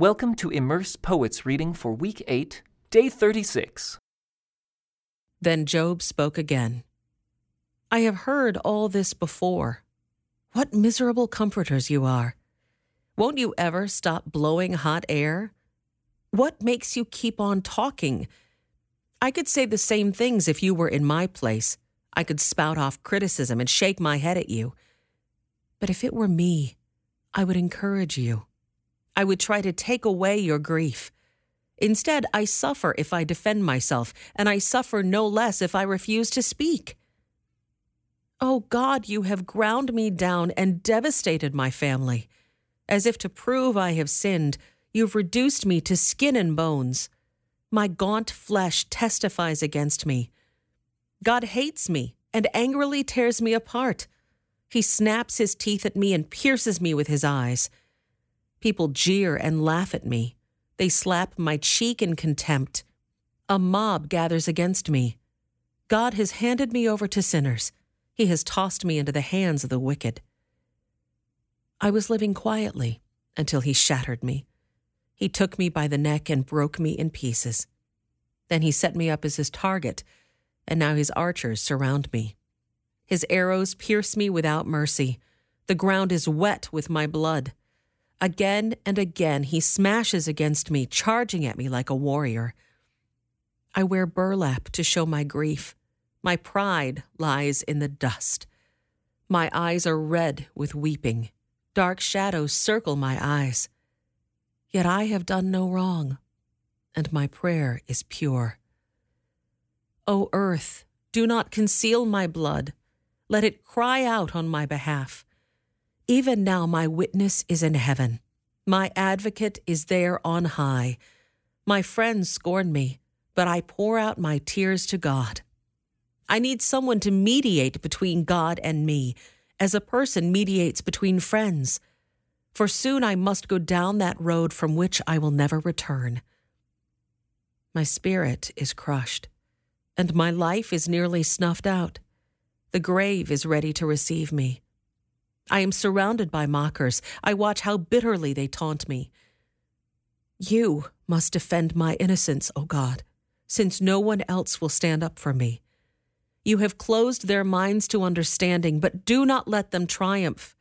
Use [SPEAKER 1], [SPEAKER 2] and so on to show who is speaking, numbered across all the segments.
[SPEAKER 1] Welcome to Immerse Poets reading for week 8, day 36.
[SPEAKER 2] Then Job spoke again. I have heard all this before. What miserable comforters you are. Won't you ever stop blowing hot air? What makes you keep on talking? I could say the same things if you were in my place. I could spout off criticism and shake my head at you. But if it were me, I would encourage you. I would try to take away your grief. Instead, I suffer if I defend myself, and I suffer no less if I refuse to speak. Oh God, you have ground me down and devastated my family. As if to prove I have sinned, you've reduced me to skin and bones. My gaunt flesh testifies against me. God hates me and angrily tears me apart. He snaps his teeth at me and pierces me with his eyes. People jeer and laugh at me. They slap my cheek in contempt. A mob gathers against me. God has handed me over to sinners. He has tossed me into the hands of the wicked. I was living quietly until he shattered me. He took me by the neck and broke me in pieces. Then he set me up as his target, and now his archers surround me. His arrows pierce me without mercy. The ground is wet with my blood. Again and again he smashes against me, charging at me like a warrior. I wear burlap to show my grief. My pride lies in the dust. My eyes are red with weeping. Dark shadows circle my eyes. Yet I have done no wrong, and my prayer is pure. O earth, do not conceal my blood. Let it cry out on my behalf. Even now, my witness is in heaven. My advocate is there on high. My friends scorn me, but I pour out my tears to God. I need someone to mediate between God and me, as a person mediates between friends. For soon I must go down that road from which I will never return. My spirit is crushed, and my life is nearly snuffed out. The grave is ready to receive me. I am surrounded by mockers. I watch how bitterly they taunt me. You must defend my innocence, O God, since no one else will stand up for me. You have closed their minds to understanding, but do not let them triumph.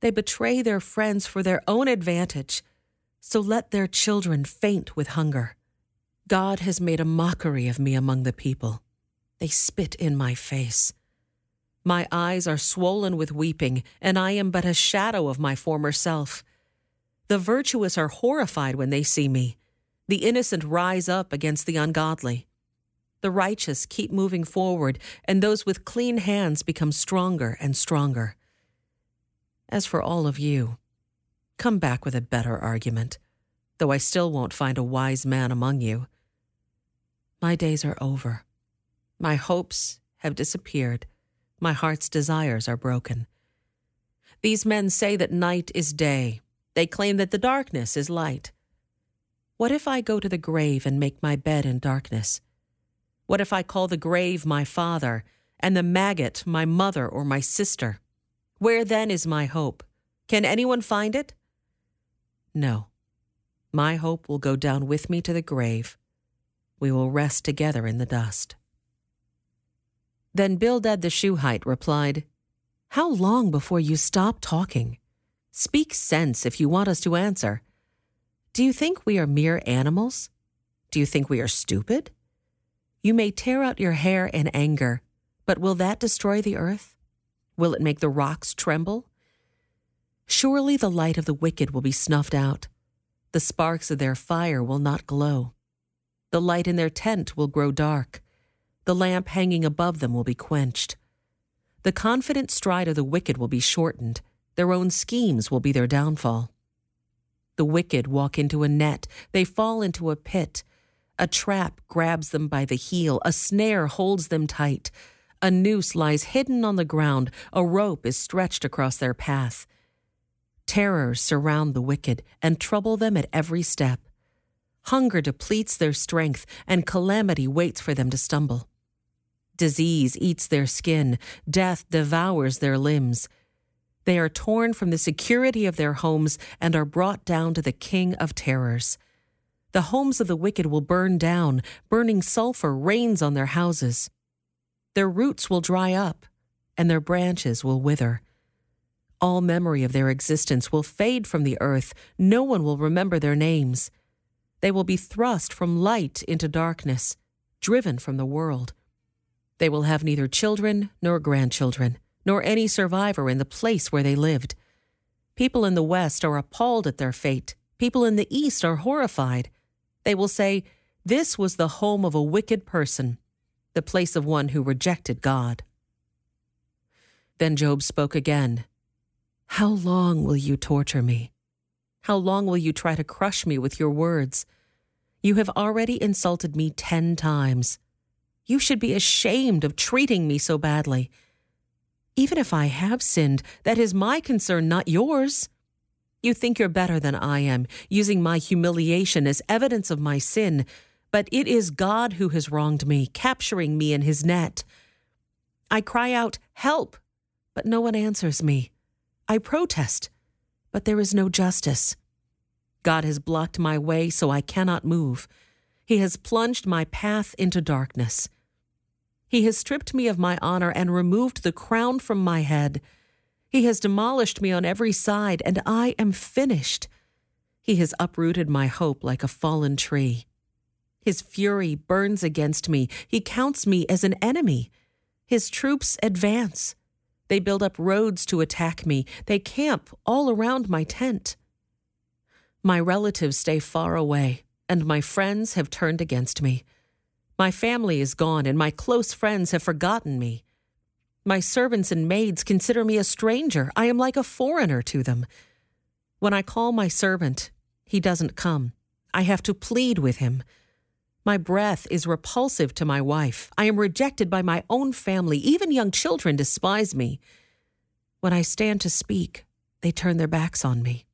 [SPEAKER 2] They betray their friends for their own advantage, so let their children faint with hunger. God has made a mockery of me among the people. They spit in my face. My eyes are swollen with weeping, and I am but a shadow of my former self. The virtuous are horrified when they see me. The innocent rise up against the ungodly. The righteous keep moving forward, and those with clean hands become stronger and stronger. As for all of you, come back with a better argument, though I still won't find a wise man among you. My days are over. My hopes have disappeared my heart's desires are broken. These men say that night is day. They claim that the darkness is light. What if I go to the grave and make my bed in darkness? What if I call the grave my father, and the maggot my mother or my sister? Where then is my hope? Can anyone find it? No. My hope will go down with me to the grave. We will rest together in the dust. Then Bildad the Shuhite replied, How long before you stop talking? Speak sense if you want us to answer. Do you think we are mere animals? Do you think we are stupid? You may tear out your hair in anger, but will that destroy the earth? Will it make the rocks tremble? Surely the light of the wicked will be snuffed out. The sparks of their fire will not glow. The light in their tent will grow dark the lamp hanging above them will be quenched. The confident stride of the wicked will be shortened, their own schemes will be their downfall. The wicked walk into a net, they fall into a pit. A trap grabs them by the heel, a snare holds them tight. A noose lies hidden on the ground, a rope is stretched across their path. Terrors surround the wicked and trouble them at every step. Hunger depletes their strength, and calamity waits for them to stumble. Disease eats their skin, death devours their limbs. They are torn from the security of their homes and are brought down to the King of Terrors. The homes of the wicked will burn down, burning sulfur rains on their houses. Their roots will dry up, and their branches will wither. All memory of their existence will fade from the earth. No one will remember their names. They will be thrust from light into darkness, driven from the world. They will have neither children nor grandchildren, nor any survivor in the place where they lived. People in the West are appalled at their fate. People in the East are horrified. They will say, This was the home of a wicked person, the place of one who rejected God. Then Job spoke again. How long will you torture me? How long will you try to crush me with your words? You have already insulted me ten times. You should be ashamed of treating me so badly. Even if I have sinned, that is my concern, not yours. You think you're better than I am, using my humiliation as evidence of my sin, but it is God who has wronged me, capturing me in his net. I cry out, Help! But no one answers me. I protest, but there is no justice. God has blocked my way so I cannot move. He has plunged my path into darkness. He has stripped me of my honor and removed the crown from my head. He has demolished me on every side, and I am finished. He has uprooted my hope like a fallen tree. His fury burns against me. He counts me as an enemy. His troops advance. They build up roads to attack me. They camp all around my tent. My relatives stay far away, and my friends have turned against me. My family is gone, and my close friends have forgotten me. My servants and maids consider me a stranger. I am like a foreigner to them. When I call my servant, he doesn't come. I have to plead with him. My breath is repulsive to my wife. I am rejected by my own family. Even young children despise me. When I stand to speak, they turn their backs on me.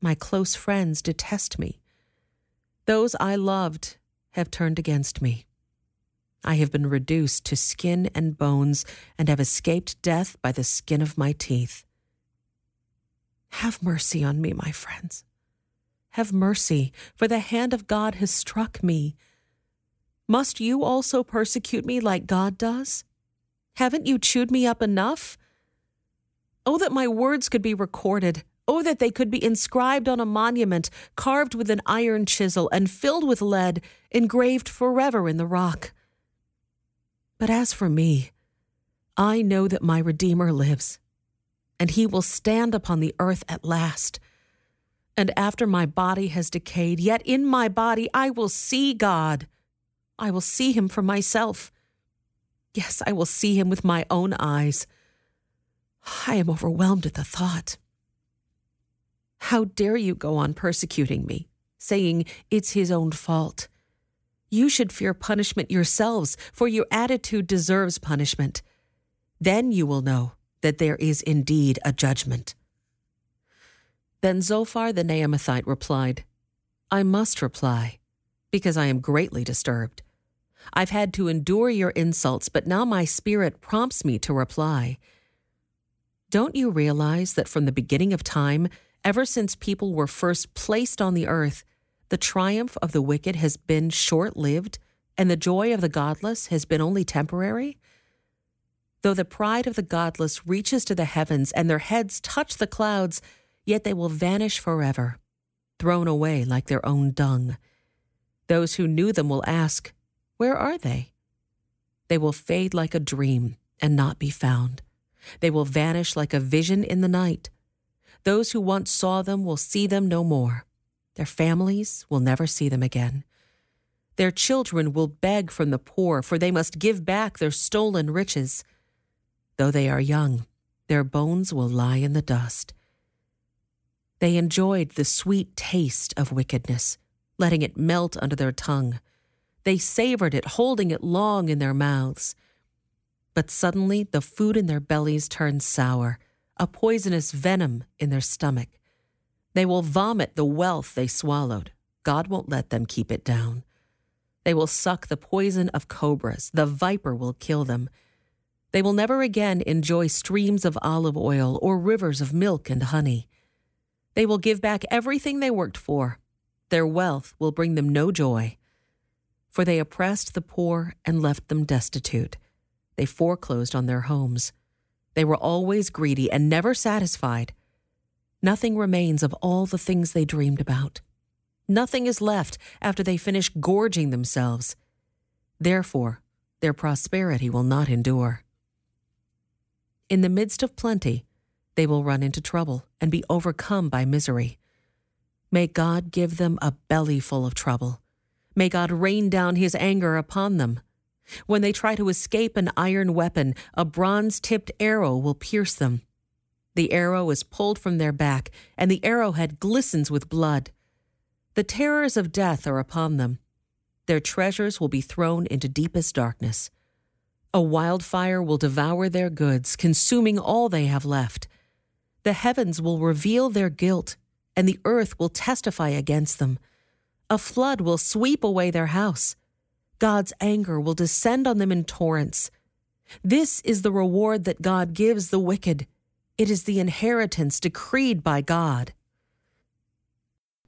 [SPEAKER 2] My close friends detest me. Those I loved have turned against me. I have been reduced to skin and bones and have escaped death by the skin of my teeth. Have mercy on me, my friends. Have mercy, for the hand of God has struck me. Must you also persecute me like God does? Haven't you chewed me up enough? Oh, that my words could be recorded. Oh, that they could be inscribed on a monument, carved with an iron chisel and filled with lead, engraved forever in the rock. But as for me, I know that my Redeemer lives, and he will stand upon the earth at last. And after my body has decayed, yet in my body I will see God. I will see him for myself. Yes, I will see him with my own eyes. I am overwhelmed at the thought. How dare you go on persecuting me, saying it's his own fault? You should fear punishment yourselves, for your attitude deserves punishment. Then you will know that there is indeed a judgment. Then Zophar the Naamathite replied, I must reply, because I am greatly disturbed. I've had to endure your insults, but now my spirit prompts me to reply. Don't you realize that from the beginning of time, Ever since people were first placed on the earth, the triumph of the wicked has been short lived, and the joy of the godless has been only temporary? Though the pride of the godless reaches to the heavens and their heads touch the clouds, yet they will vanish forever, thrown away like their own dung. Those who knew them will ask, Where are they? They will fade like a dream and not be found. They will vanish like a vision in the night. Those who once saw them will see them no more. Their families will never see them again. Their children will beg from the poor, for they must give back their stolen riches. Though they are young, their bones will lie in the dust. They enjoyed the sweet taste of wickedness, letting it melt under their tongue. They savored it, holding it long in their mouths. But suddenly the food in their bellies turned sour a poisonous venom in their stomach. They will vomit the wealth they swallowed. God won't let them keep it down. They will suck the poison of cobras. The viper will kill them. They will never again enjoy streams of olive oil or rivers of milk and honey. They will give back everything they worked for. Their wealth will bring them no joy. For they oppressed the poor and left them destitute. They foreclosed on their homes. They were always greedy and never satisfied. Nothing remains of all the things they dreamed about. Nothing is left after they finish gorging themselves. Therefore, their prosperity will not endure. In the midst of plenty, they will run into trouble and be overcome by misery. May God give them a belly full of trouble. May God rain down his anger upon them. When they try to escape an iron weapon, a bronze tipped arrow will pierce them. The arrow is pulled from their back, and the arrowhead glistens with blood. The terrors of death are upon them. Their treasures will be thrown into deepest darkness. A wildfire will devour their goods, consuming all they have left. The heavens will reveal their guilt, and the earth will testify against them. A flood will sweep away their house. God's anger will descend on them in torrents. This is the reward that God gives the wicked. It is the inheritance decreed by God.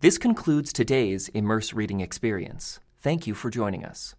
[SPEAKER 1] This concludes today's Immerse Reading Experience. Thank you for joining us.